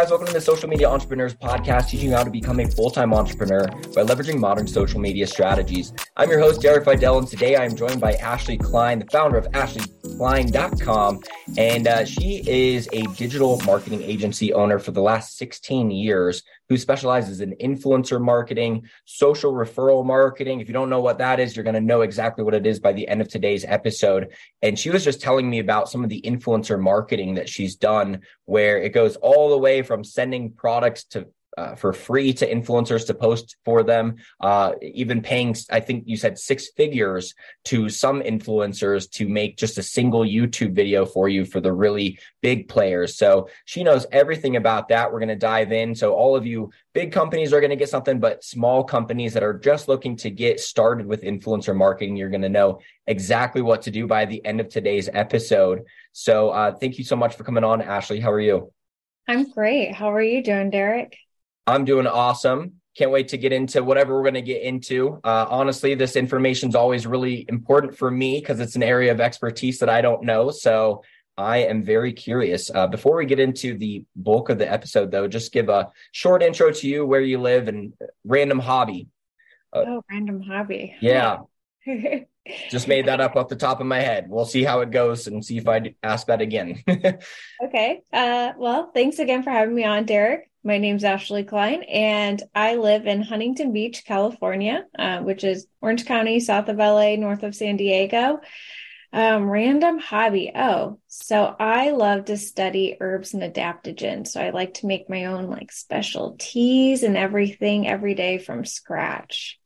Guys? Welcome to the Social Media Entrepreneurs Podcast, teaching you how to become a full time entrepreneur by leveraging modern social media strategies. I'm your host, Derek Videll, and today I am joined by Ashley Cline, the founder of AshleyCline.com. And uh, she is a digital marketing agency owner for the last 16 years who specializes in influencer marketing, social referral marketing. If you don't know what that is, you're going to know exactly what it is by the end of today's episode. And she was just telling me about some of the influencer marketing that she's done, where it goes all the way from sending products to uh, for free to influencers to post for them, uh, even paying, I think you said six figures to some influencers to make just a single YouTube video for you for the really big players. So she knows everything about that. We're going to dive in. So all of you big companies are going to get something, but small companies that are just looking to get started with influencer marketing, you're going to know exactly what to do by the end of today's episode. So uh, thank you so much for coming on, Ashley. How are you? I'm great. How are you doing, Derek? I'm doing awesome. Can't wait to get into whatever we're going to get into. Uh, honestly, this information is always really important for me because it's an area of expertise that I don't know. So I am very curious. Uh, before we get into the bulk of the episode, though, just give a short intro to you, where you live, and random hobby. Uh, oh, random hobby. Yeah. just made that up off the top of my head. We'll see how it goes and see if I ask that again. okay. Uh, well, thanks again for having me on, Derek. My name's Ashley Cline, and I live in Huntington Beach, California, uh, which is Orange County, south of LA, north of San Diego. Um, random hobby. Oh, so I love to study herbs and adaptogens. So I like to make my own like special teas and everything every day from scratch.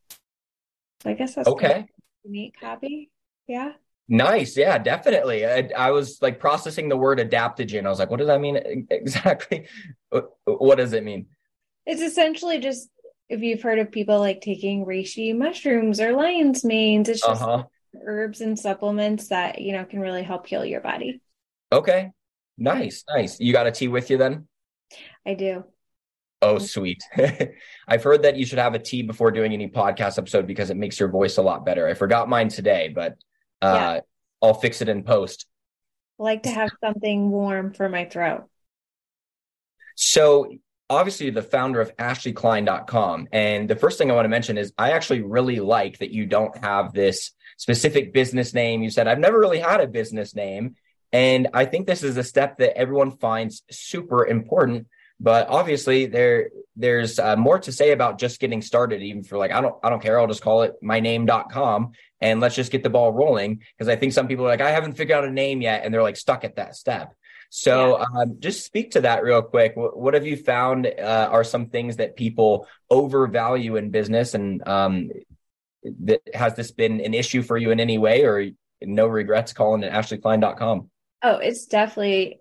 So I guess that's okay. Kind of unique hobby. Yeah. Nice. Yeah, definitely. I, I, was like processing the word adaptogen. I was like, what does that mean exactly? what does it mean? It's essentially just if you've heard of people like taking reishi mushrooms or lion's manes, it's just uh-huh. herbs and supplements that, you know, can really help heal your body. Okay. Nice. Nice. You got a tea with you then? I do. Oh, sweet. I've heard that you should have a tea before doing any podcast episode because it makes your voice a lot better. I forgot mine today, but uh, yeah. I'll fix it in post. I like to have something warm for my throat. So obviously the founder of ashleyCline.com. And the first thing I want to mention is I actually really like that you don't have this specific business name. You said, I've never really had a business name. And I think this is a step that everyone finds super important but obviously, there there's uh, more to say about just getting started. Even for like, I don't I don't care. I'll just call it myname.com and let's just get the ball rolling. Because I think some people are like, I haven't figured out a name yet, and they're like stuck at that step. So yeah. um, just speak to that real quick. What, what have you found uh, are some things that people overvalue in business, and um, that, has this been an issue for you in any way, or no regrets calling it AshleyCline.com? Oh, it's definitely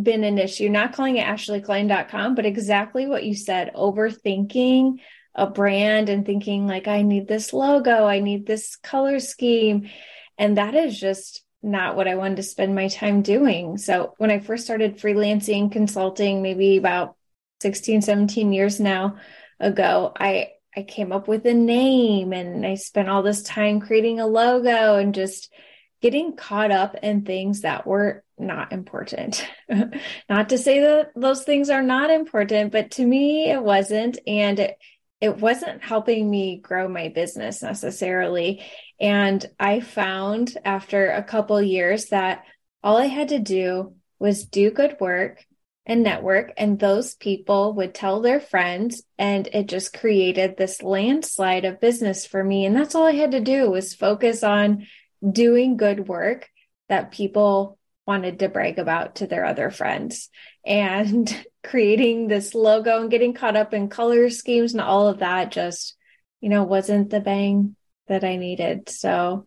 been an issue, not calling it ashleyCline.com, but exactly what you said, overthinking a brand and thinking like, I need this logo, I need this color scheme. And that is just not what I wanted to spend my time doing. So when I first started freelancing, consulting, maybe about 16, 17 years now ago, I I came up with a name and I spent all this time creating a logo and just getting caught up in things that were not important. not to say that those things are not important, but to me, it wasn't. And it, it wasn't helping me grow my business necessarily. And I found after a couple years that all I had to do was do good work and network, and those people would tell their friends, and it just created this landslide of business for me. And that's all I had to do was focus on doing good work that people wanted to brag about to their other friends. And creating this logo and getting caught up in color schemes and all of that just you know wasn't the bang that i needed. So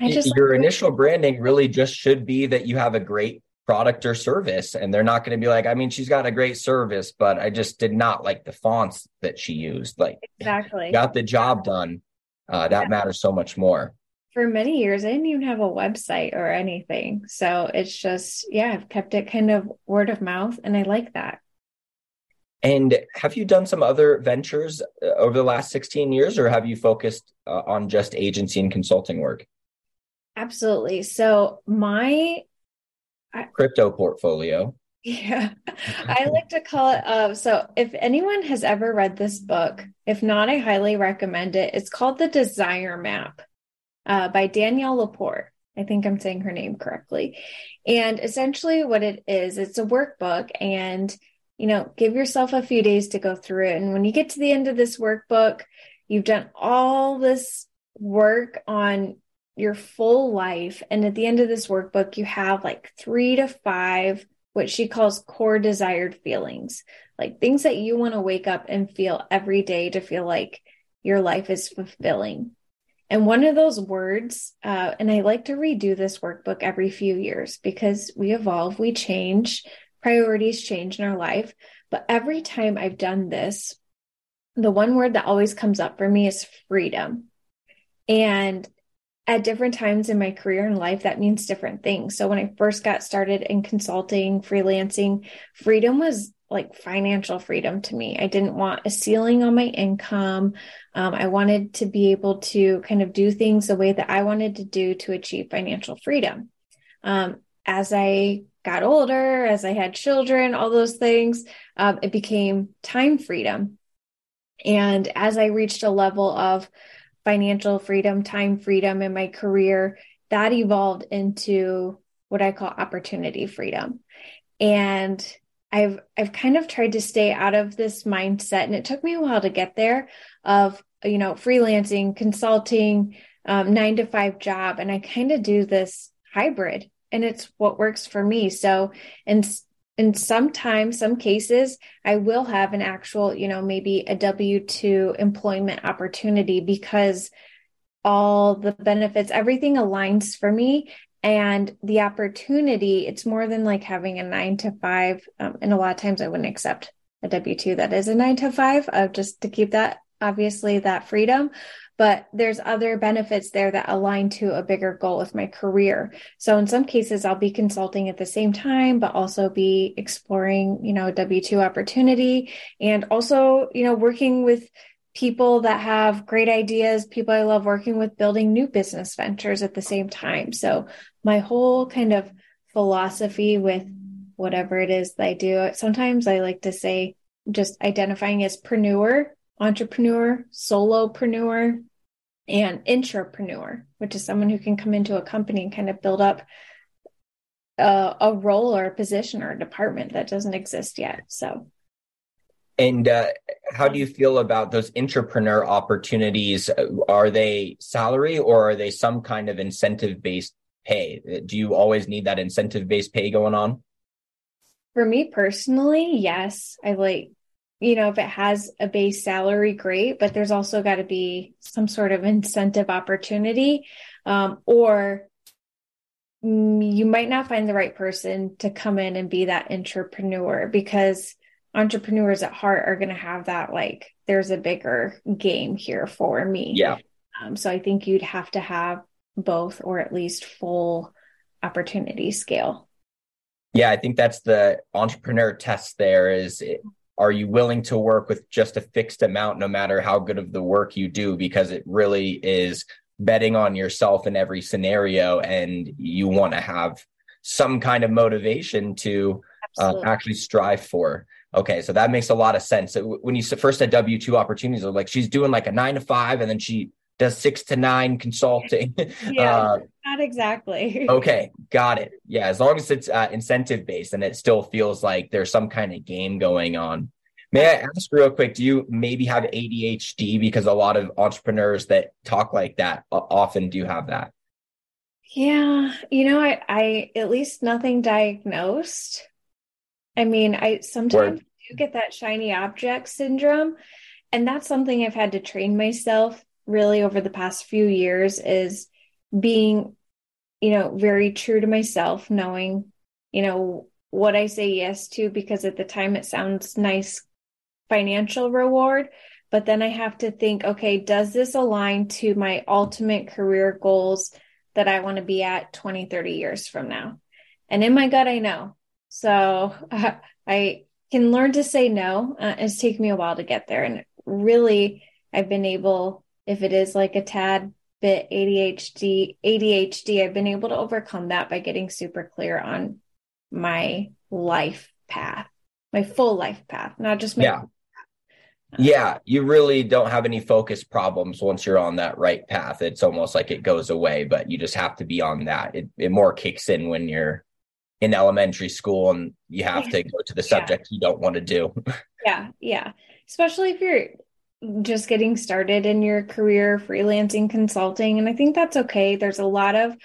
i just your initial branding really just should be that you have a great product or service and they're not going to be like i mean she's got a great service but i just did not like the fonts that she used. Like exactly. got the job done. Uh, that yeah. matters so much more for many years, I didn't even have a website or anything. So it's just, yeah, I've kept it kind of word of mouth and I like that. And have you done some other ventures uh, over the last 16 years or have you focused uh, on just agency and consulting work? Absolutely. So my crypto portfolio. Yeah, I like to call it. Uh, so, if anyone has ever read this book, if not, I highly recommend it. It's called The Desire Map uh, by Danielle Laporte. I think I'm saying her name correctly. And essentially, what it is, it's a workbook, and you know, give yourself a few days to go through it. And when you get to the end of this workbook, you've done all this work on your full life. And at the end of this workbook, you have like three to five, what she calls core desired feelings, like things that you want to wake up and feel every day to feel like your life is fulfilling. And one of those words, uh, and I like to redo this workbook every few years because we evolve, we change, priorities change in our life. But every time I've done this, the one word that always comes up for me is freedom. And at different times in my career and life, that means different things. So when I first got started in consulting, freelancing, freedom was like financial freedom to me. I didn't want a ceiling on my income. Um, I wanted to be able to kind of do things the way that I wanted to do to achieve financial freedom. Um, as I got older, as I had children, all those things, um, it became time freedom. And as I reached a level of financial freedom, time freedom in my career, that evolved into what I call opportunity freedom. And I've I've kind of tried to stay out of this mindset, and it took me a while to get there. Of you know, freelancing, consulting, um, nine to five job, and I kind of do this hybrid and it's what works for me. So, and in sometimes some cases i will have an actual you know maybe a w2 employment opportunity because all the benefits everything aligns for me and the opportunity it's more than like having a nine to five um, and a lot of times i wouldn't accept a w2 that is a nine to five uh, just to keep that obviously that freedom but there's other benefits there that align to a bigger goal with my career. So in some cases, I'll be consulting at the same time, but also be exploring, you know, W 2 opportunity and also, you know, working with people that have great ideas, people I love working with, building new business ventures at the same time. So my whole kind of philosophy with whatever it is that I do, sometimes I like to say just identifying as preneur entrepreneur, solopreneur, and intrapreneur, which is someone who can come into a company and kind of build up a, a role or a position or a department that doesn't exist yet. So, and uh, how do you feel about those entrepreneur opportunities? Are they salary or are they some kind of incentive based pay? Do you always need that incentive based pay going on? For me personally, yes. I like you know, if it has a base salary, great, but there's also got to be some sort of incentive opportunity. Um, or you might not find the right person to come in and be that entrepreneur because entrepreneurs at heart are going to have that like, there's a bigger game here for me. Yeah. Um, so I think you'd have to have both or at least full opportunity scale. Yeah, I think that's the entrepreneur test there is are you willing to work with just a fixed amount no matter how good of the work you do because it really is betting on yourself in every scenario and you want to have some kind of motivation to uh, actually strive for okay so that makes a lot of sense. So when you first had w2 opportunities like she's doing like a nine to five and then she does six to nine consulting. Yeah uh, not exactly. okay got it. Yeah as long as it's uh, incentive based and it still feels like there's some kind of game going on. May i ask real quick do you maybe have adhd because a lot of entrepreneurs that talk like that often do have that? Yeah you know i i at least nothing diagnosed i mean i sometimes do get that shiny object syndrome and that's something i've had to train myself really over the past few years is being you know very true to myself knowing you know what i say yes to because at the time it sounds nice financial reward but then i have to think okay does this align to my ultimate career goals that i want to be at 20 30 years from now? And in my gut i know so uh, i can learn to say no uh, it's taken me a while to get there and really i've been able if it is like a tad bit ADHD, ADHD, I've been able to overcome that by getting super clear on my life path, my full life path, not just my yeah. Yeah, you really don't have any focus problems once you're on that right path. It's almost like it goes away, but you just have to be on that. It, it more kicks in when you're in elementary school and you have to go to the subject yeah. you don't want to do. yeah, yeah. Especially if you're just getting started in your career freelancing consulting and I think that's okay. There's a lot of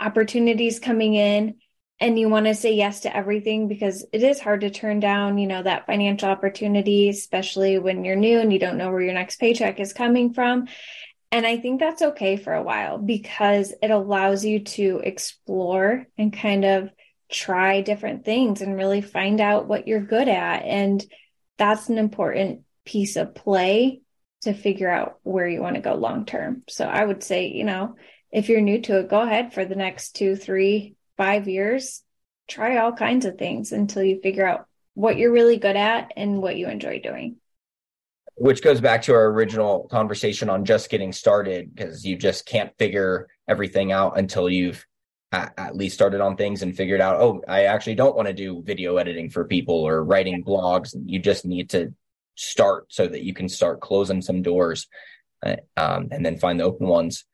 opportunities coming in and you want to say yes to everything because it is hard to turn down, you know, that financial opportunity, especially when you're new and you don't know where your next paycheck is coming from. And I think that's okay for a while because it allows you to explore and kind of try different things and really find out what you're good at. And that's an important piece of play to figure out where you want to go long term. So I would say, you know, if you're new to it, go ahead for the next two, three, five years, try all kinds of things until you figure out what you're really good at and what you enjoy doing. Which goes back to our original conversation on just getting started because you just can't figure everything out until you've at, least started on things and figured out, oh, I actually don't want to do video editing for people or writing blogs. You just need to start so that you can start closing some doors uh, um, and then find the open ones.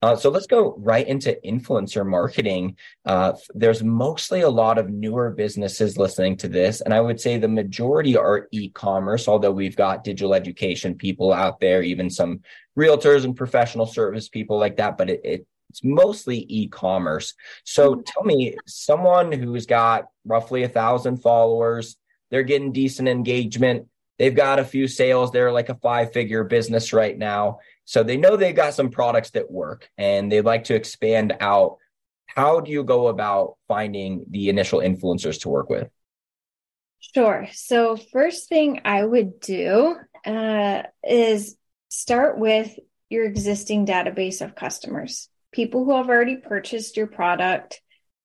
Uh, so let's go right into influencer marketing. Uh, there's mostly a lot of newer businesses listening to this, and I would say the majority are e-commerce. Although we've got digital education people out there, even some realtors and professional service people like that, but it, it it's mostly e-commerce. So mm-hmm. tell me, someone who's got roughly a thousand followers, they're getting decent engagement. They've got a few sales. They're like a five-figure business right now so they know they've got some products that work and they'd like to expand out. How do you go about finding the initial influencers to work with? Sure. So, first thing I would do uh, is start with your existing database of customers, people who have already purchased your product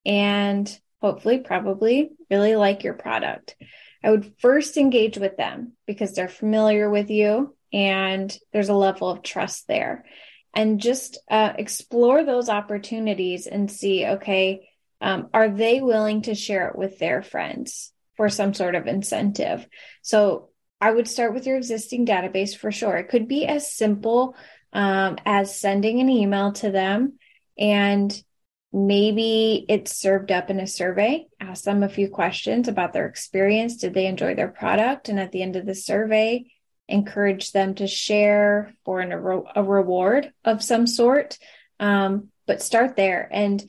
and hopefully, probably really like your product. I would first engage with them because they're familiar with you and there's a level of trust there. And just uh, explore those opportunities and see okay um, are they willing to share it with their friends for some sort of incentive? So i would start with your existing database for sure. It could be as simple um, as sending an email to them and maybe it's served up in a survey ask them a few questions about their experience did they enjoy their product and at the end of the survey encourage them to share for an, a reward of some sort. Um, but start there. And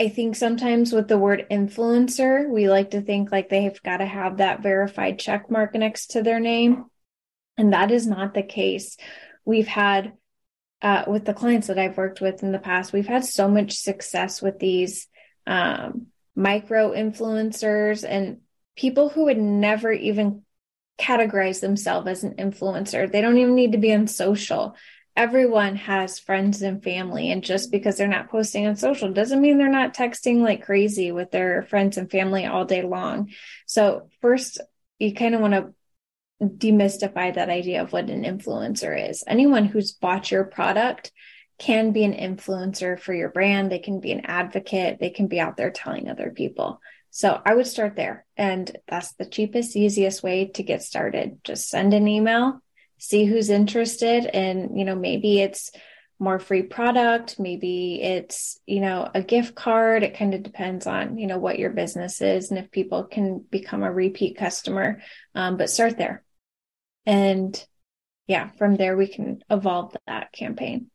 I think sometimes with the word influencer, we like to think like they've got to have that verified check mark next to their name. And that is not the case. We've had, uh, with the clients that I've worked with in the past, we've had so much success with these um, micro influencers and people who would never even categorize themselves as an influencer. They don't even need to be on social. Everyone has friends and family. And just because they're not posting on social doesn't mean they're not texting like crazy with their friends and family all day long. So, first, you kind of want to demystify that idea of what an influencer is. Anyone who's bought your product can be an influencer for your brand, they can be an advocate, they can be out there telling other people. So I would start there. And that's the cheapest, easiest way to get started. Just send an email, see who's interested. And, you know, maybe it's more free product, maybe it's, you know, a gift card. It kind of depends on, you know, what your business is and if people can become a repeat customer. Um, but start there. And yeah, from there we can evolve that campaign.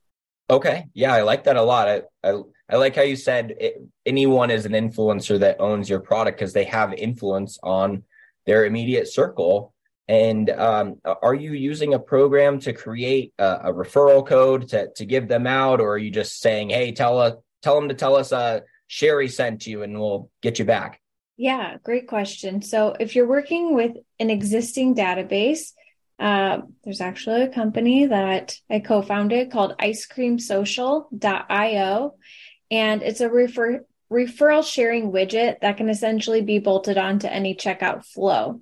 Okay. Yeah, I like that a lot. I, I I like how you said it, anyone is an influencer that owns your product because they have influence on their immediate circle. And um, are you using a program to create a, a, referral code to to give them out, or are you just saying, "Hey, tell us, tell them to tell us, uh, Sherry sent you, and we'll get you back"? Yeah, great question. So if you're working with an existing database, uh, there's actually a company that I co-founded called icecreamsocial.io and it's a refer- referral sharing widget that can essentially be bolted onto any checkout flow.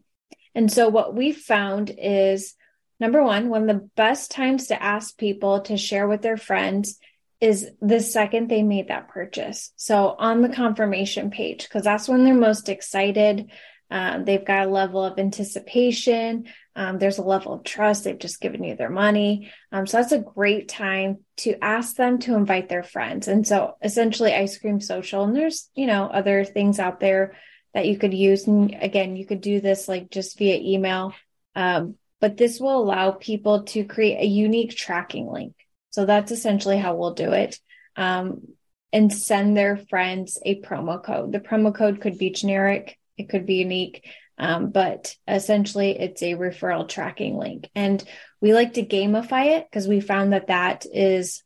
And so what we found is number one, one of the best times to ask people to share with their friends is the second they made that purchase. So on the confirmation page, because that's when they're most excited. Um, they've got a level of anticipation. Um, there's a level of trust. They've just given you their money. Um, so that's a great time to ask them to invite their friends. And so essentially ice cream social, and there's, you know, other things out there that you could use. And again, you could do this like just via email. Um, but this will allow people to create a unique tracking link. So that's essentially how we'll do it. Um, and send their friends a promo code. The promo code could be generic, it could be unique, um, but essentially it's a referral tracking link. And we like to gamify it because we found that that is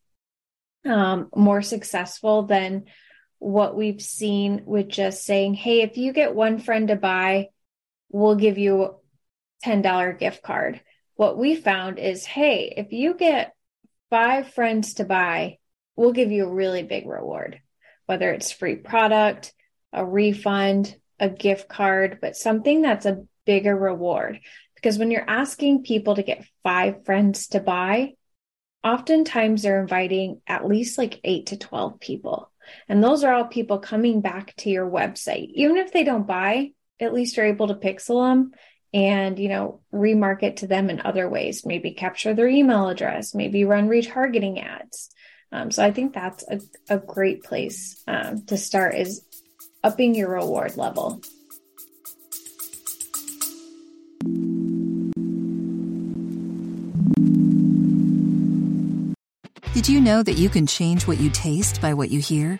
um, more successful than what we've seen with just saying, hey, if you get one friend to buy, we'll give you a $10 gift card. What we found is, hey, if you get five friends to buy, we'll give you a really big reward, whether it's free product, a refund, a gift card, but something that's a bigger reward. Because when you're asking people to get five friends to buy, oftentimes they're inviting at least like eight to 12 people. And those are all people coming back to your website. Even if they don't buy, at least you're able to pixel them and, you know, remarket to them in other ways. Maybe capture their email address, maybe run retargeting ads. Um, so I think that's a, a great place um, to start is upping your reward level. Did you know that you can change what you taste by what you hear?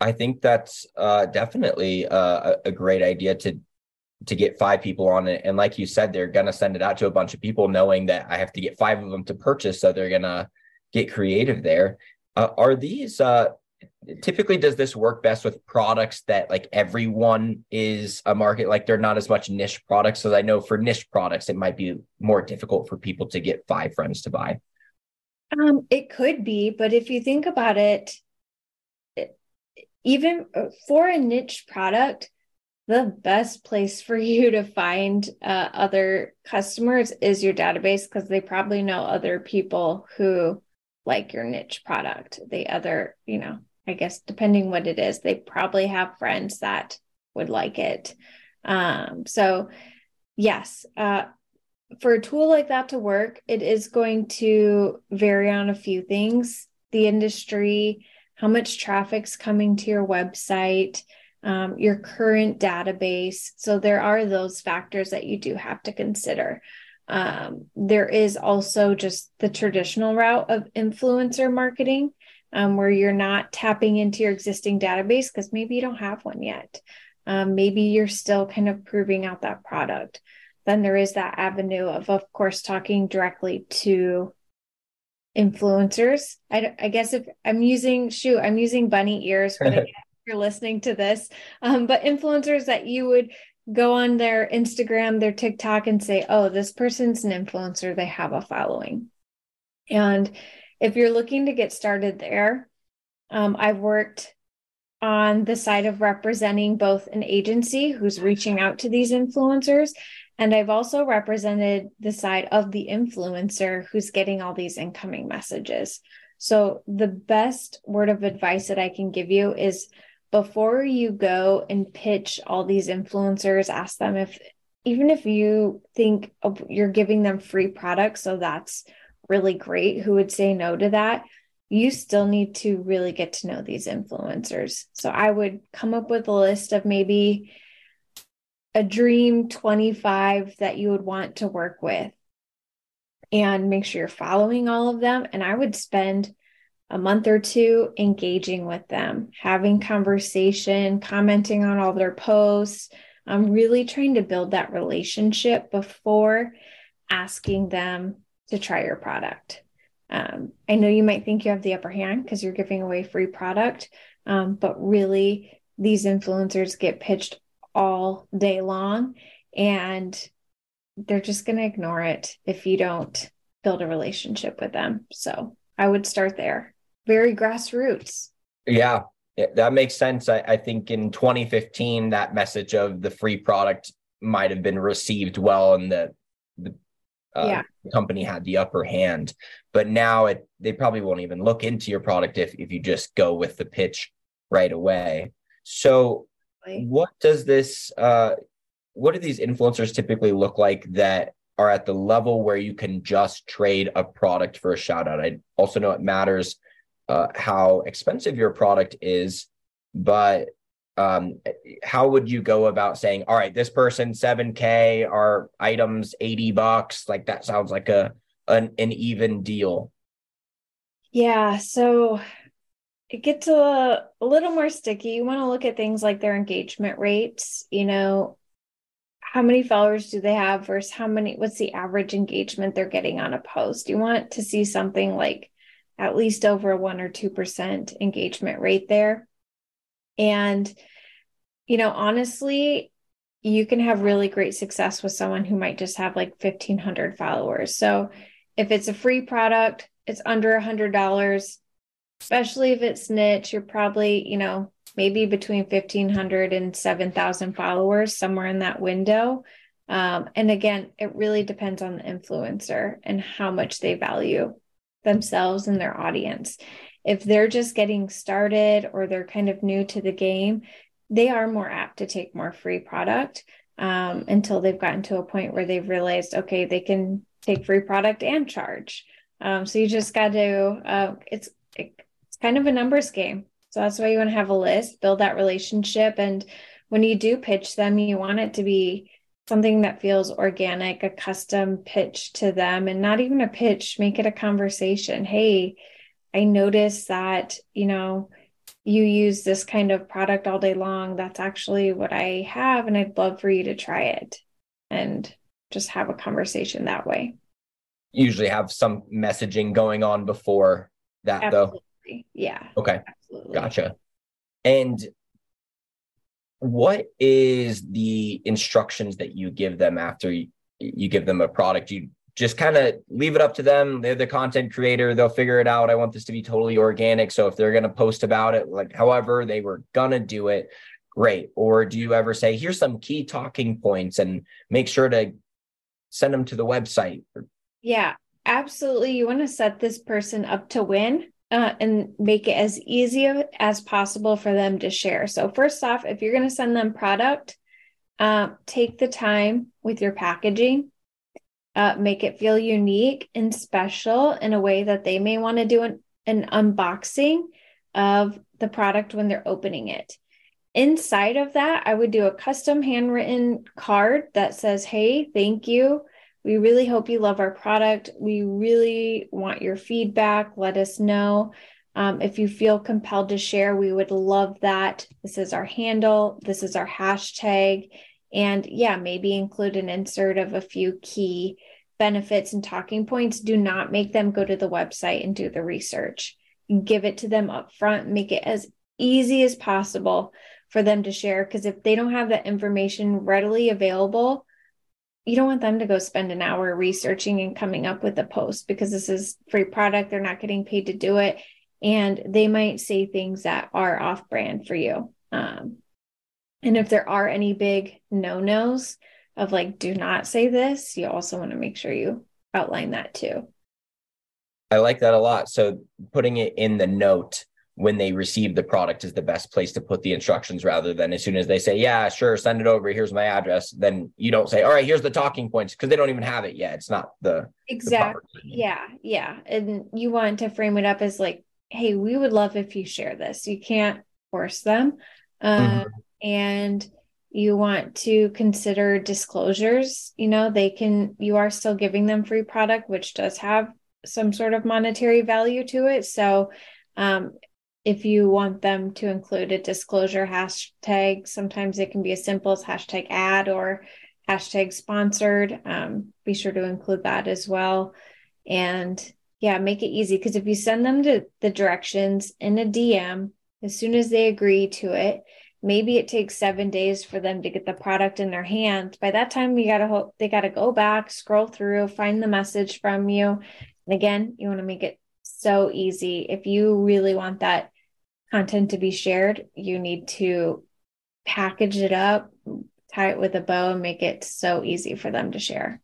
I think that's uh, definitely uh, a, great idea to to get five people on it. And like you said, they're gonna send it out to a bunch of people, knowing that I have to get five of them to purchase. So they're gonna get creative there. Uh, are these uh, typically does this work best with products that like everyone is a market like they're not as much niche products so i know for niche products it might be more difficult for people to get five friends to buy um it could be but if you think about it even uh, for a niche product, the best place for you to find uh, other customers is your database because they probably know other people who like your niche product. The other, you know, I guess depending what it is, they probably have friends that would like it. Um, so, yes, uh, for a tool like that to work, it is going to vary on a few things the industry, how much traffic's coming to your website, um, your current database. So there are those factors that you do have to consider. Um, there is also just the traditional route of influencer marketing, um, where you're not tapping into your existing database because maybe you don't have one yet. Um, maybe you're still kind of proving out that product. Then there is that avenue of, of course, talking directly to influencers. I, I guess if I'm using, shoot, I'm using bunny ears for the you're listening to this. Um, but influencers that you would go on their Instagram, their TikTok, and say, oh, this person's an influencer, they have a following. And if you're looking to get started there, um, I've worked on the side of representing both an agency who's reaching out to these influencers and I've also represented the side of the influencer who's getting all these incoming messages. So, the best word of advice that I can give you is before you go and pitch all these influencers, ask them if, even if you think you're giving them free products, so that's really great, who would say no to that? You still need to really get to know these influencers. So, I would come up with a list of maybe a dream 25 that you would want to work with and make sure you're following all of them. And I would spend a month or two engaging with them, having conversation, commenting on all their posts. I'm really trying to build that relationship before asking them to try your product. Um, I know you might think you have the upper hand because you're giving away free product, um, but really, these influencers get pitched all day long. And they're just going to ignore it if you don't build a relationship with them. So I would start there. Very grassroots. Yeah, that makes sense. I, I think in 2015, that message of the free product might have been received well and the, the uh, yeah. company had the upper hand. But now it they probably won't even look into your product if if you just go with the pitch right away. So what does this uh what do these influencers typically look like that are at the level where you can just trade a product for a shout out? I also know it matters uh, how expensive your product is, but um, how would you go about saying, all right, this person 7K our items 80 bucks? Like that sounds like a an, an even deal. Yeah. So it gets a, a little more sticky. You want to look at things like their engagement rates, you know, how many followers do they have versus how many, what's the average engagement they're getting on a post? You want to see something like at least over a one or 2% engagement rate there. And, you know, honestly, you can have really great success with someone who might just have like 1500 followers. So if it's a free product, it's under a hundred dollars, especially if it's niche, you're probably, you know, maybe between 1500 and 7000 followers, somewhere in that window. Um, and again, it really depends on the influencer and how much they value themselves and their audience. If they're just getting started or they're kind of new to the game, they are more apt to take more free product um, until they've gotten to a point where they've realized, okay, they can take free product and charge. Um, so you just got to, uh, it's, it, kind of a numbers game. So that's why you want to have a list, build that relationship. And when you do pitch them, you want it to be something that feels organic, a custom pitch to them, and not even a pitch, make it a conversation. Hey, I noticed that, you know, you use this kind of product all day long. That's actually what I have, and I'd love for you to try it and just have a conversation that way. Usually have some messaging going on before that, Absolutely. though. Yeah. Okay. Absolutely. Gotcha. And what is the instructions that you give them after you, you give them a product you just kind of leave it up to them they're the content creator they'll figure it out i want this to be totally organic so if they're going to post about it like however they were going to do it great or do you ever say here's some key talking points and make sure to send them to the website yeah absolutely you want to set this person up to win uh, and make it as easy as possible for them to share. So, first off, if you're going to send them product, uh, take the time with your packaging, uh, make it feel unique and special in a way that they may want to do an, an unboxing of the product when they're opening it. Inside of that, I would do a custom handwritten card that says, Hey, thank you we really hope you love our product. We really want your feedback. Let us know. Um, if you feel compelled to share, we would love that. This is our handle, this is our hashtag. And yeah, maybe include an insert of a few key benefits and talking points. Do not make them go to the website and do the research. Give it to them up front, make it as easy as possible for them to share. Because if they don't have that information readily available, you don't want them to go spend an hour researching and coming up with a post because this is free product. They're not getting paid to do it. And they might say things that are off brand for you. Um, and if there are any big no nos of like, do not say this, you also want to make sure you outline that too. I like that a lot. So putting it in the note when they receive the product is the best place to put the instructions rather than as soon as they say, yeah, sure, send it over. Here's my address. Then you don't say, all right, here's the talking points because they don't even have it yet. It's not the exactly. The yeah. Yeah. And you want to frame it up as like, hey, we would love if you share this. You can't force them. Um, mm-hmm. And you want to consider disclosures. You know, they can, you are still giving them free product, which does have some sort of monetary value to it. So, um, if you want them to include a disclosure hashtag, sometimes it can be as simple as hashtag ad or hashtag sponsored. Um, be sure to include that as well. And yeah, make it easy because if you send them to the directions in a DM, as soon as they agree to it, maybe it takes seven days for them to get the product in their hands by that time you got to hope they got to go back scroll through find the message from you and again you want to make it so easy if you really want that content to be shared you need to package it up tie it with a bow and make it so easy for them to share.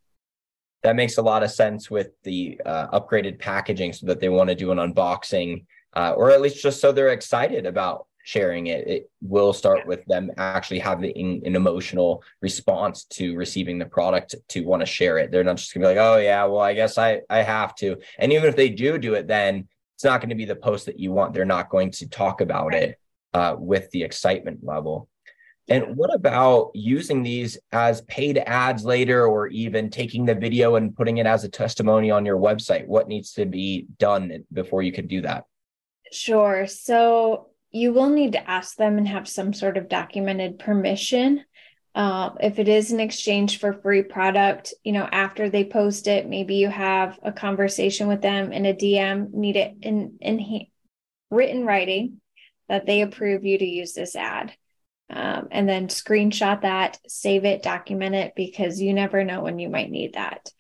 That makes a lot of sense with the uh, upgraded packaging so that they want to do an unboxing uh, or at least just so they're excited about sharing it. It will start with them actually having an emotional response to receiving the product to want to share it. They're not just gonna be like oh yeah well i guess i i have to. And even if they do do it then it's not going to be the post that you want they're not going to talk about it uh, with the excitement level and what about using these as paid ads later, or even taking the video and putting it as a testimony on your website? What needs to be done before you can do that? Sure. So you will need to ask them and have some sort of documented permission. Uh, if it is an exchange for free product, you know, after they post it, maybe you have a conversation with them in a DM, need it in, in written writing that they approve you to use this ad um, and then screenshot that, save it, document it, because you never know when you might need that.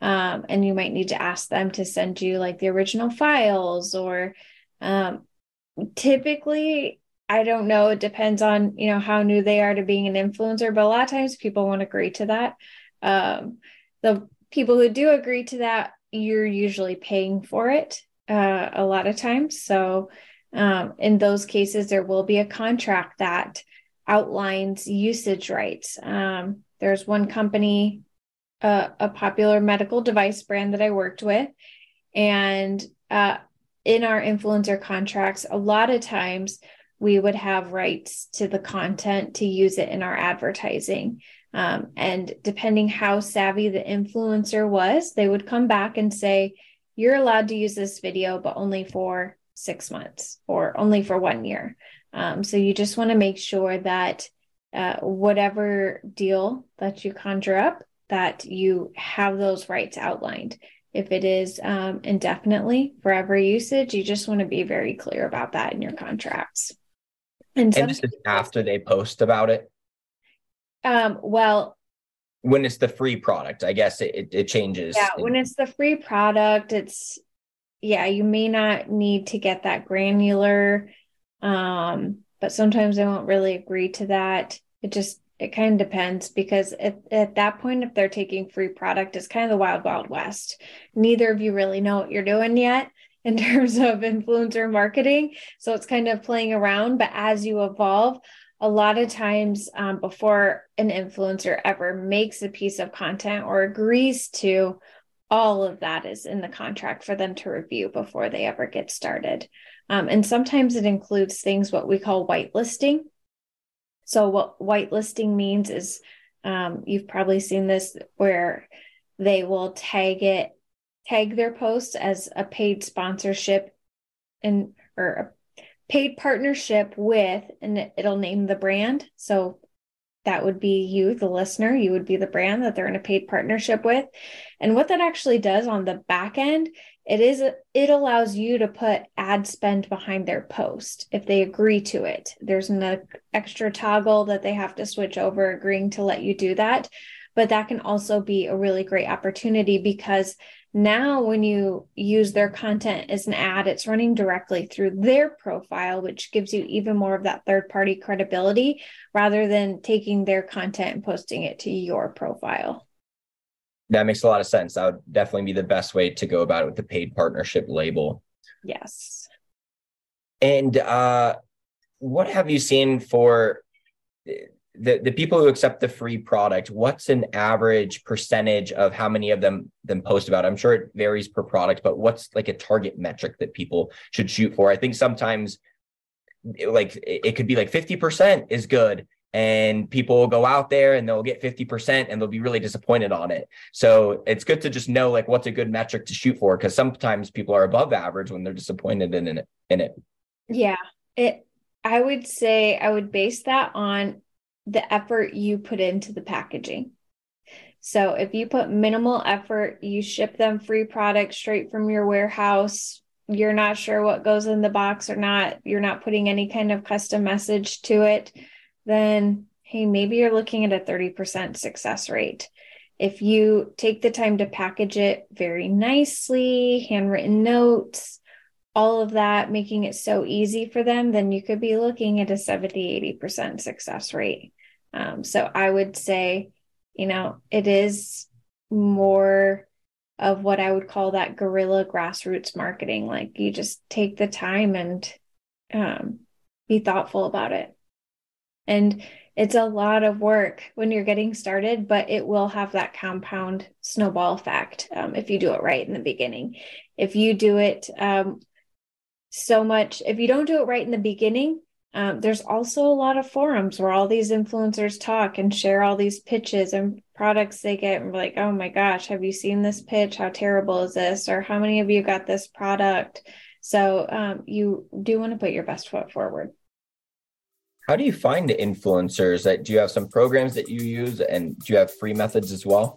Um, and you might need to ask them to send you like the original files or um, typically i don't know it depends on you know how new they are to being an influencer but a lot of times people won't agree to that. Um, the people who do agree to that you're usually paying for it uh, a lot of times. So um, in those cases there will be a contract that outlines usage rights. Um, there's one company, uh, a popular medical device brand that I worked with, and uh, in our influencer contracts, a lot of times we would have rights to the content to use it in our advertising. Um, and depending how savvy the influencer was, they would come back and say, You're allowed to use this video, but only for six months or only for one year. Um, so you just want to make sure that uh, whatever deal that you conjure up, that you have those rights outlined. If it is um, indefinitely forever usage, you just want to be very clear about that in your contracts. And, and this is after they post about it. Um, well, when it's the free product, I guess it, it changes. Yeah, when it's the free product, it's yeah, you may not need to get that granular um, but sometimes I won't really agree to that. It just it kind of depends because at, at that point, if they're taking free product, it's kind of the wild, wild west. Neither of you really know what you're doing yet in terms of influencer marketing. So it's kind of playing around. But as you evolve, a lot of times um, before an influencer ever makes a piece of content or agrees to, all of that is in the contract for them to review before they ever get started. Um, and sometimes it includes things what we call whitelisting. So, what whitelisting means is um, you've probably seen this where they will tag it, tag their post as a paid sponsorship and or a paid partnership with, and it'll name the brand. So that would be you, the listener. You would be the brand that they're in a paid partnership with. And what that actually does on the back end it is it allows you to put ad spend behind their post if they agree to it there's an extra toggle that they have to switch over agreeing to let you do that but that can also be a really great opportunity because now when you use their content as an ad it's running directly through their profile which gives you even more of that third party credibility rather than taking their content and posting it to your profile that makes a lot of sense. That would definitely be the best way to go about it with the paid partnership label. Yes. And uh, what have you seen for the, the people who accept the free product? What's an average percentage of how many of them them post about? I'm sure it varies per product, but what's like a target metric that people should shoot for? I think sometimes like it could be like 50% is good and people will go out there and they'll get 50% and they'll be really disappointed on it. So it's good to just know like what's a good metric to shoot for because sometimes people are above average when they're disappointed in it in it. Yeah. It I would say I would base that on the effort you put into the packaging. So if you put minimal effort, you ship them free products straight from your warehouse, you're not sure what goes in the box or not, you're not putting any kind of custom message to it then hey, maybe you're looking at a 30% success rate. If you take the time to package it very nicely, handwritten notes, all of that, making it so easy for them, then you could be looking at a 70, 80% success rate. Um, so I would say, you know, it is more of what I would call that guerrilla grassroots marketing. Like you just take the time and um, be thoughtful about it. And it's a lot of work when you're getting started, but it will have that compound snowball effect um, if you do it right in the beginning. If you do it um, so much, if you don't do it right in the beginning, um, there's also a lot of forums where all these influencers talk and share all these pitches and products they get and like oh my gosh have you seen this pitch? How terrible is this? Or how many of you got this product? So um, you do want to put your best foot forward. How do you find influencers? That do you have some programs that you use and do you have free methods as well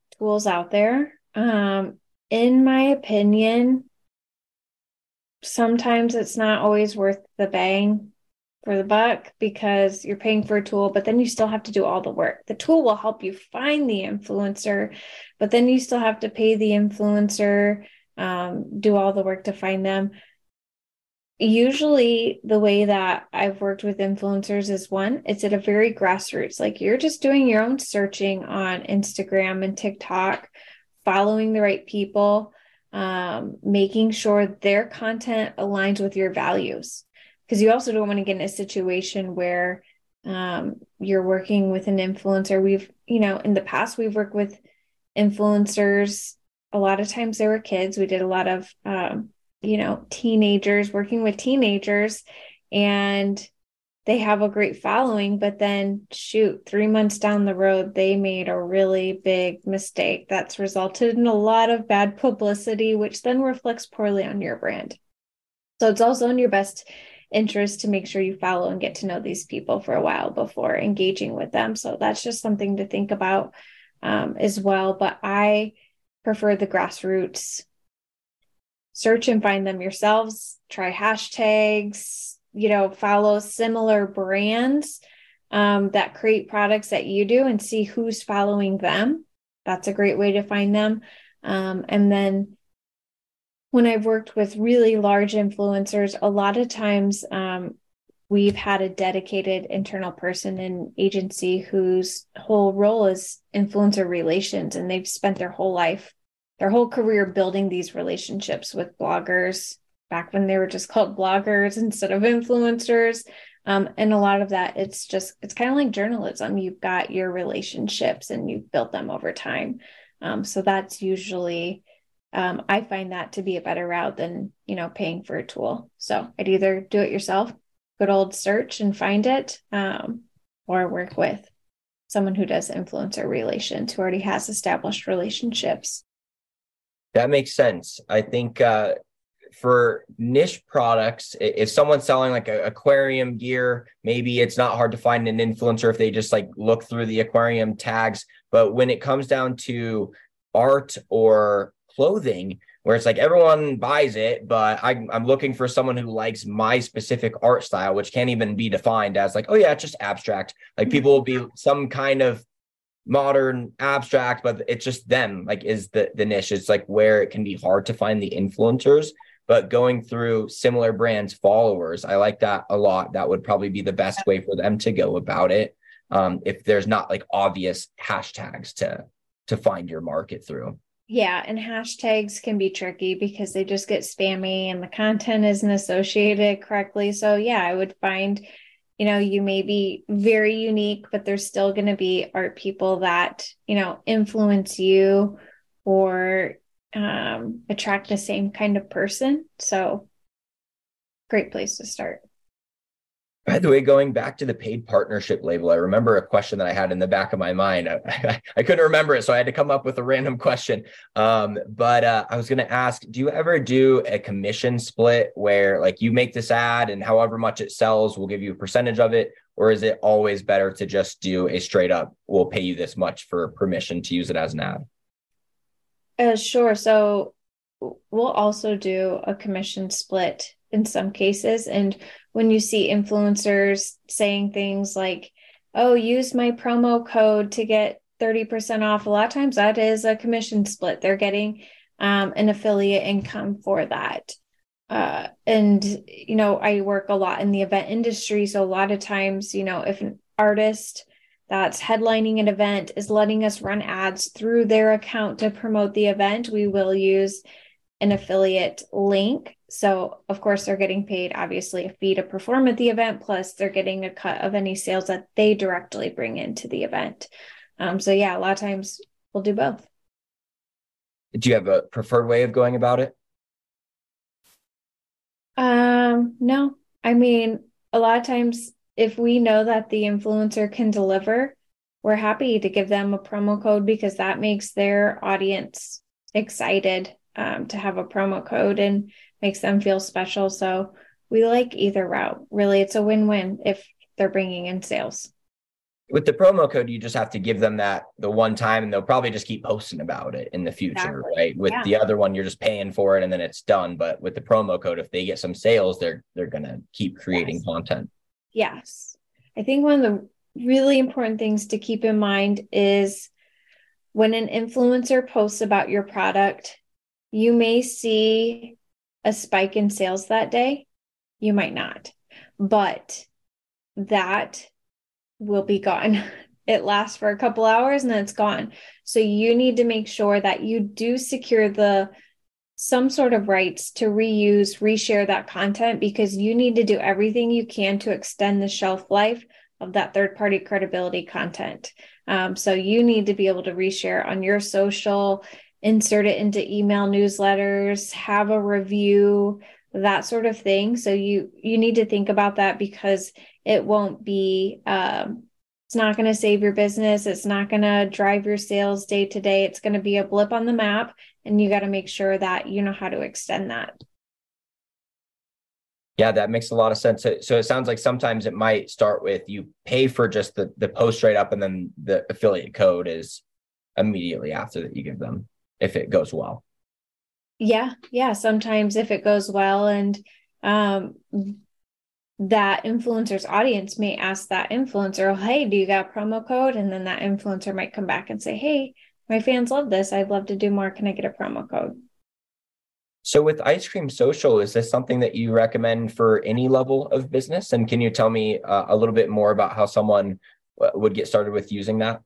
tools out there. Um, in my opinion, sometimes it's not always worth the bang for the buck because you're paying for a tool, but then you still have to do all the work. The tool will help you find the influencer, but then you still have to pay the influencer, um, do all the work to find them usually the way that I've worked with influencers is one, it's at a very grassroots. Like you're just doing your own searching on Instagram and TikTok, following the right people, um, making sure their content aligns with your values. Because you also don't want to get in a situation where um, you're working with an influencer. We've, you know, in the past, we've worked with influencers. A lot of times they were kids. We did a lot of um, you know, teenagers, working with teenagers, and they have a great following. But then, shoot, three months down the road, they made a really big mistake that's resulted in a lot of bad publicity, which then reflects poorly on your brand. So it's also in your best interest to make sure you follow and get to know these people for a while before engaging with them. So that's just something to think about um, as well. But I prefer the grassroots search and find them yourselves, try hashtags, you know, follow similar brands um, that create products that you do and see who's following them. That's a great way to find them. Um, and then when I've worked with really large influencers, a lot of times um, we've had a dedicated internal person in agency whose whole role is influencer relations, and they've spent their whole life their whole career building these relationships with bloggers back when they were just called bloggers instead of influencers. Um, and a lot of that it's just it's kind of like journalism. You've got your relationships and you've built them over time. Um, so that's usually um, i find that to be a better route than you know paying for a tool. So i'd either do it yourself good old search and find it um, or work with someone who does influencer relations who already has established relationships that makes sense. I think uh, for niche products, if someone's selling like a aquarium gear, maybe it's not hard to find an influencer if they just like look through the aquarium tags. But when it comes down to art or clothing, where it's like everyone buys it, but I, I'm looking for someone who likes my specific art style, which can't even be defined as like, oh yeah, it's just abstract. Like people will be some kind of modern abstract but it's just them like is the the niche. It's like where it can be hard to find the influencers but going through similar brands followers i like that a lot. That would probably be the best way for them to go about it um, if there's not like obvious hashtags to to find your market through. Yeah and hashtags can be tricky because they just get spammy and the content isn't associated correctly. So yeah i would find you know you may be very unique but there's still going to be art people that you know influence you or um, attract the same kind of person. So, great place to start. By the way, going back to the paid partnership label, I remember a question that I had in the back of my mind. I, I couldn't remember it, so I had to come up with a random question. Um, but uh, I was going to ask Do you ever do a commission split where, like, you make this ad and however much it sells, we'll give you a percentage of it? Or is it always better to just do a straight up, we'll pay you this much for permission to use it as an ad? Uh, sure. So we'll also do a commission split in some cases. And when you see influencers saying things like, oh, use my promo code to get 30% off, a lot of times that is a commission split. They're getting um, an affiliate income for that. Uh, and, you know, I work a lot in the event industry. So a lot of times, you know, if an artist that's headlining an event is letting us run ads through their account to promote the event, we will use an affiliate link. So, of course, they're getting paid obviously a fee to perform at the event, plus they're getting a cut of any sales that they directly bring into the event. Um, so, yeah, a lot of times we'll do both. Do you have a preferred way of going about it? Um, no. I mean, a lot of times if we know that the influencer can deliver, we're happy to give them a promo code because that makes their audience excited um, to have a promo code and makes them feel special. So we like either route. Really, it's a win win if they're bringing in sales. With the promo code, you just have to give them that the one time, and they'll probably just keep posting about it in the future, exactly. right? With yeah. the other one, you're just paying for it and then it's done. But with the promo code, if they get some sales, they're they're gonna keep creating yes. content. Yes, I think one of the really important things to keep in mind is when an influencer posts about your product, you may see a spike in sales that day. You might not, but that will be gone. It lasts for a couple hours and then it's gone. So you need to make sure that you do secure the some sort of rights to reuse, reshare that content because you need to do everything you can to extend the shelf life of that third party credibility content. Um, so you need to be able to reshare on your social insert it into email newsletters, have a review, that sort of thing. So you you need to think about that because it won't be um, it's not going to save your business. It's not going to drive your sales day to day. It's going to be a blip on the map, and you got to make sure that you know how to extend that. Yeah, that makes a lot of sense. So, it sounds like sometimes it might start with you pay for just the the post straight up, and then the affiliate code is immediately after that you give them if it goes well. Yeah, yeah. Sometimes if it goes well and um, that influencer's audience may ask that influencer, oh, hey, do you got a promo code? And then that influencer might come back and say, hey, my fans love this. I'd love to do more. Can I get a promo code? So, with Ice Cream Social, is this something that you recommend for any level of business? And can you tell me uh, a little bit more about how someone uh, would get started with using that?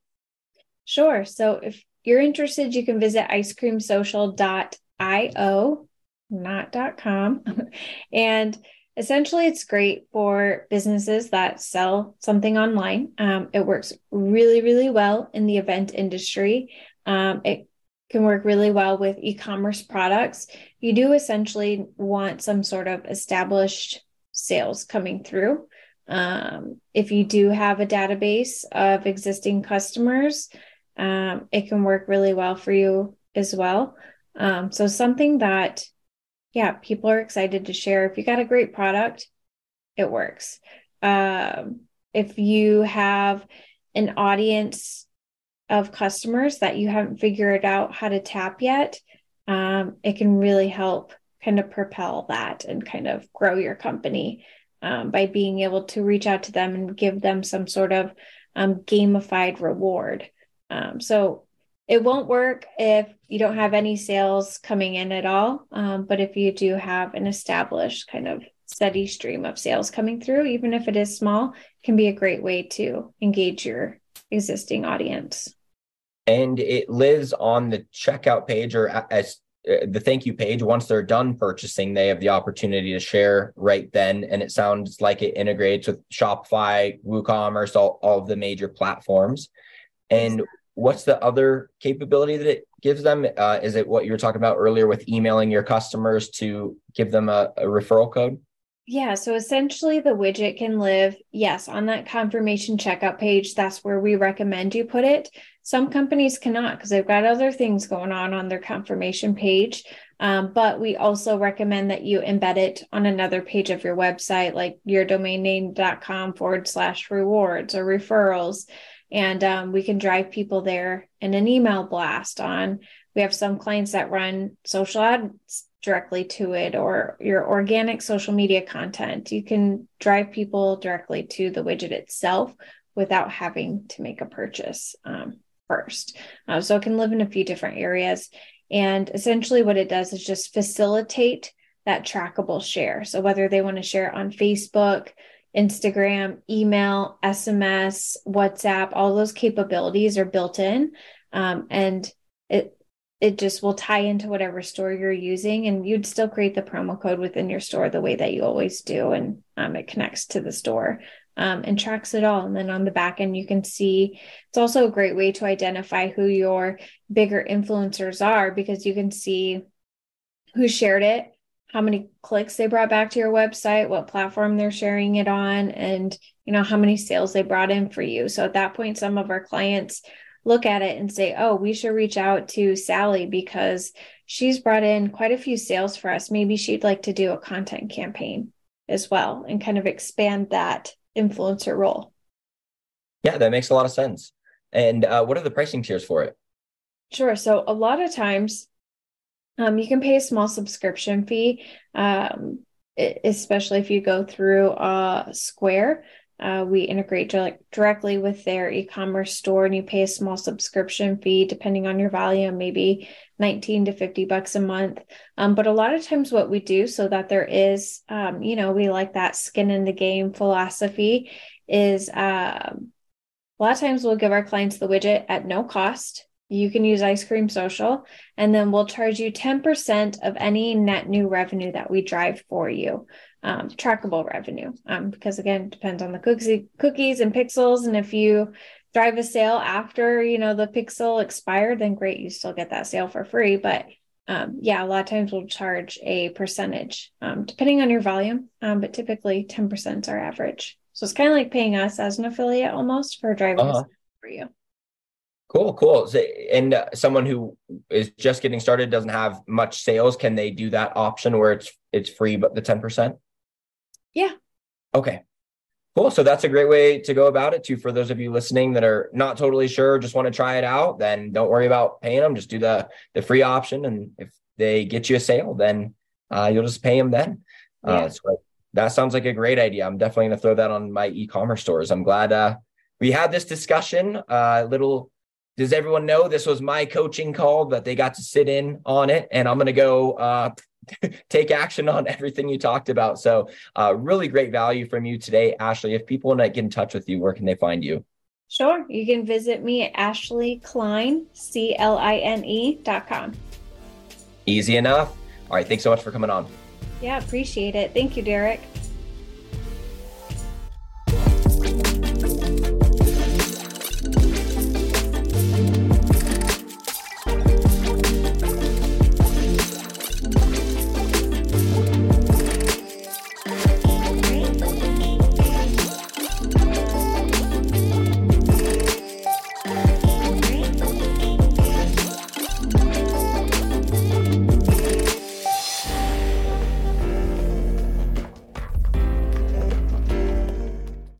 Sure. So, if you're interested, you can visit icecreamsocial.io, not .com. and essentially, it's great for businesses that sell something online. Um, it works really, really well in the event industry. Um, it can work really well with e-commerce products. You do essentially want some sort of established sales coming through. Um, if you do have a database of existing customers, um, it can work really well for you as well. Um, so something that, yeah, people are excited to share. If you got a great product, it works. Um, if you have an audience of customers that you haven't figured out how to tap yet, um, it can really help kind of propel that and kind of grow your company um, by being able to reach out to them and give them some sort of um, gamified reward. Um, so it won't work if you don't have any sales coming in at all. Um, but if you do have an established kind of steady stream of sales coming through, even if it is small, can be a great way to engage your existing audience. And it lives on the checkout page or as uh, the thank you page. Once they're done purchasing, they have the opportunity to share right then. And it sounds like it integrates with Shopify, WooCommerce, all, all of the major platforms. And what's the other capability that it gives them? Uh, is it what you were talking about earlier with emailing your customers to give them a, a referral code? Yeah, so essentially the widget can live, yes, on that confirmation checkout page. That's where we recommend you put it. Some companies cannot because they've got other things going on on their confirmation page. Um, but we also recommend that you embed it on another page of your website, like yourdomainname.com forward slash rewards or referrals. And um, we can drive people there in an email blast on. We have some clients that run social ads directly to it or your organic social media content. You can drive people directly to the widget itself without having to make a purchase um, first. Uh, so it can live in a few different areas. And essentially, what it does is just facilitate that trackable share. So whether they want to share it on Facebook, Instagram, email, SMS, WhatsApp, all those capabilities are built in. Um, and it it just will tie into whatever store you're using and you'd still create the promo code within your store the way that you always do and um, it connects to the store um, and tracks it all and then on the back end you can see it's also a great way to identify who your bigger influencers are because you can see who shared it how many clicks they brought back to your website what platform they're sharing it on and you know how many sales they brought in for you so at that point some of our clients look at it and say, oh, we should reach out to Sally because she's brought in quite a few sales for us. Maybe she'd like to do a content campaign as well and kind of expand that influencer role. Yeah, that makes a lot of sense. And uh, what are the pricing tiers for it? Sure. So a lot of times, um, you can pay a small subscription fee, um, especially if you go through uh, Square. Uh, we integrate directly with their e-commerce store and you pay a small subscription fee depending on your volume maybe 19 to 50 bucks a month um, but a lot of times what we do so that there is um, you know we like that skin in the game philosophy is um, a lot of times we'll give our clients the widget at no cost you can use ice cream social and then we'll charge you 10% of any net new revenue that we drive for you. Um, trackable revenue um, because again it depends on the cookies cookies and pixels and if you drive a sale after you know the pixel expired then great you still get that sale for free but um, yeah a lot of times we'll charge a percentage um, depending on your volume um, but typically 10% is our average. So it's kind of like paying us as an affiliate almost for driving uh-huh. for you Cool, cool. So, and uh, someone who is just getting started doesn't have much sales, can they do that option where it's it's free but the ten percent? Yeah. Okay. Cool. So that's a great way to go about it too. For those of you listening that are not totally sure, just want to try it out, then don't worry about paying them. Just do the the free option, and if they get you a sale, then uh, you'll just pay them then. Uh, yeah. Uh, so that sounds like a great idea. I'm definitely going to throw that on my e-commerce stores. I'm glad uh, we had this discussion. Uh, little does everyone know this was my coaching call that they got to sit in on it, and I'm going to go uh, take action on everything you talked about. So, uh, really great value from you today, Ashley. If people want to get in touch with you, where can they find you? Sure. You can visit me at Ashley Cline, C L I N E dot com. Easy enough. All right. Thanks so much for coming on. Yeah, appreciate it. Thank you, Derek.